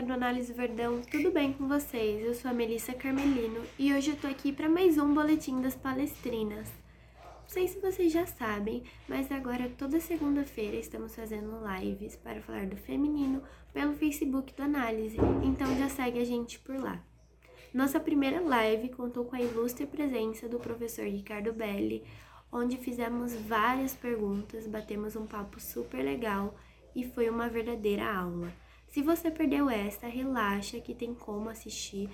galera do Análise Verdão, tudo bem com vocês? Eu sou a Melissa Carmelino e hoje eu tô aqui para mais um boletim das palestrinas. Não sei se vocês já sabem, mas agora toda segunda-feira estamos fazendo lives para falar do feminino pelo Facebook do Análise, então já segue a gente por lá. Nossa primeira live contou com a ilustre presença do professor Ricardo Belli, onde fizemos várias perguntas, batemos um papo super legal e foi uma verdadeira aula. Se você perdeu esta, relaxa que tem como assistir,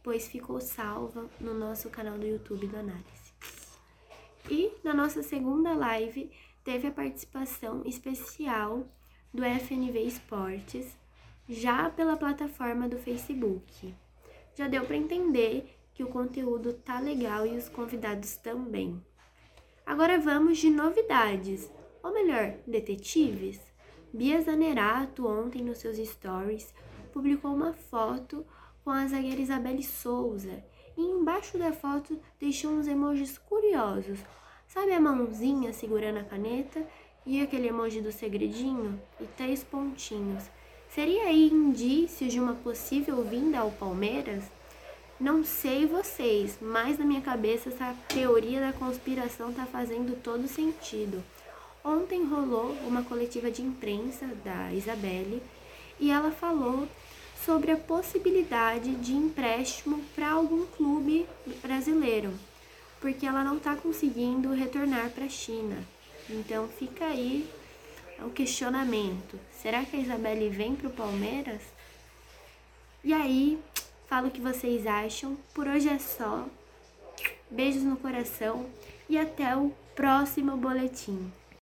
pois ficou salva no nosso canal do YouTube do Análise. E na nossa segunda live teve a participação especial do FNV Esportes, já pela plataforma do Facebook. Já deu para entender que o conteúdo tá legal e os convidados também. Agora vamos de novidades, ou melhor, detetives. Bia Zanerato, ontem nos seus stories, publicou uma foto com a zagueira Isabelle Souza e embaixo da foto deixou uns emojis curiosos. Sabe a mãozinha segurando a caneta e aquele emoji do segredinho e três pontinhos? Seria aí indício de uma possível vinda ao Palmeiras? Não sei vocês, mas na minha cabeça essa teoria da conspiração tá fazendo todo sentido. Ontem rolou uma coletiva de imprensa da Isabelle e ela falou sobre a possibilidade de empréstimo para algum clube brasileiro, porque ela não está conseguindo retornar para a China. Então fica aí o questionamento: será que a Isabelle vem para o Palmeiras? E aí, falo o que vocês acham. Por hoje é só. Beijos no coração e até o próximo boletim.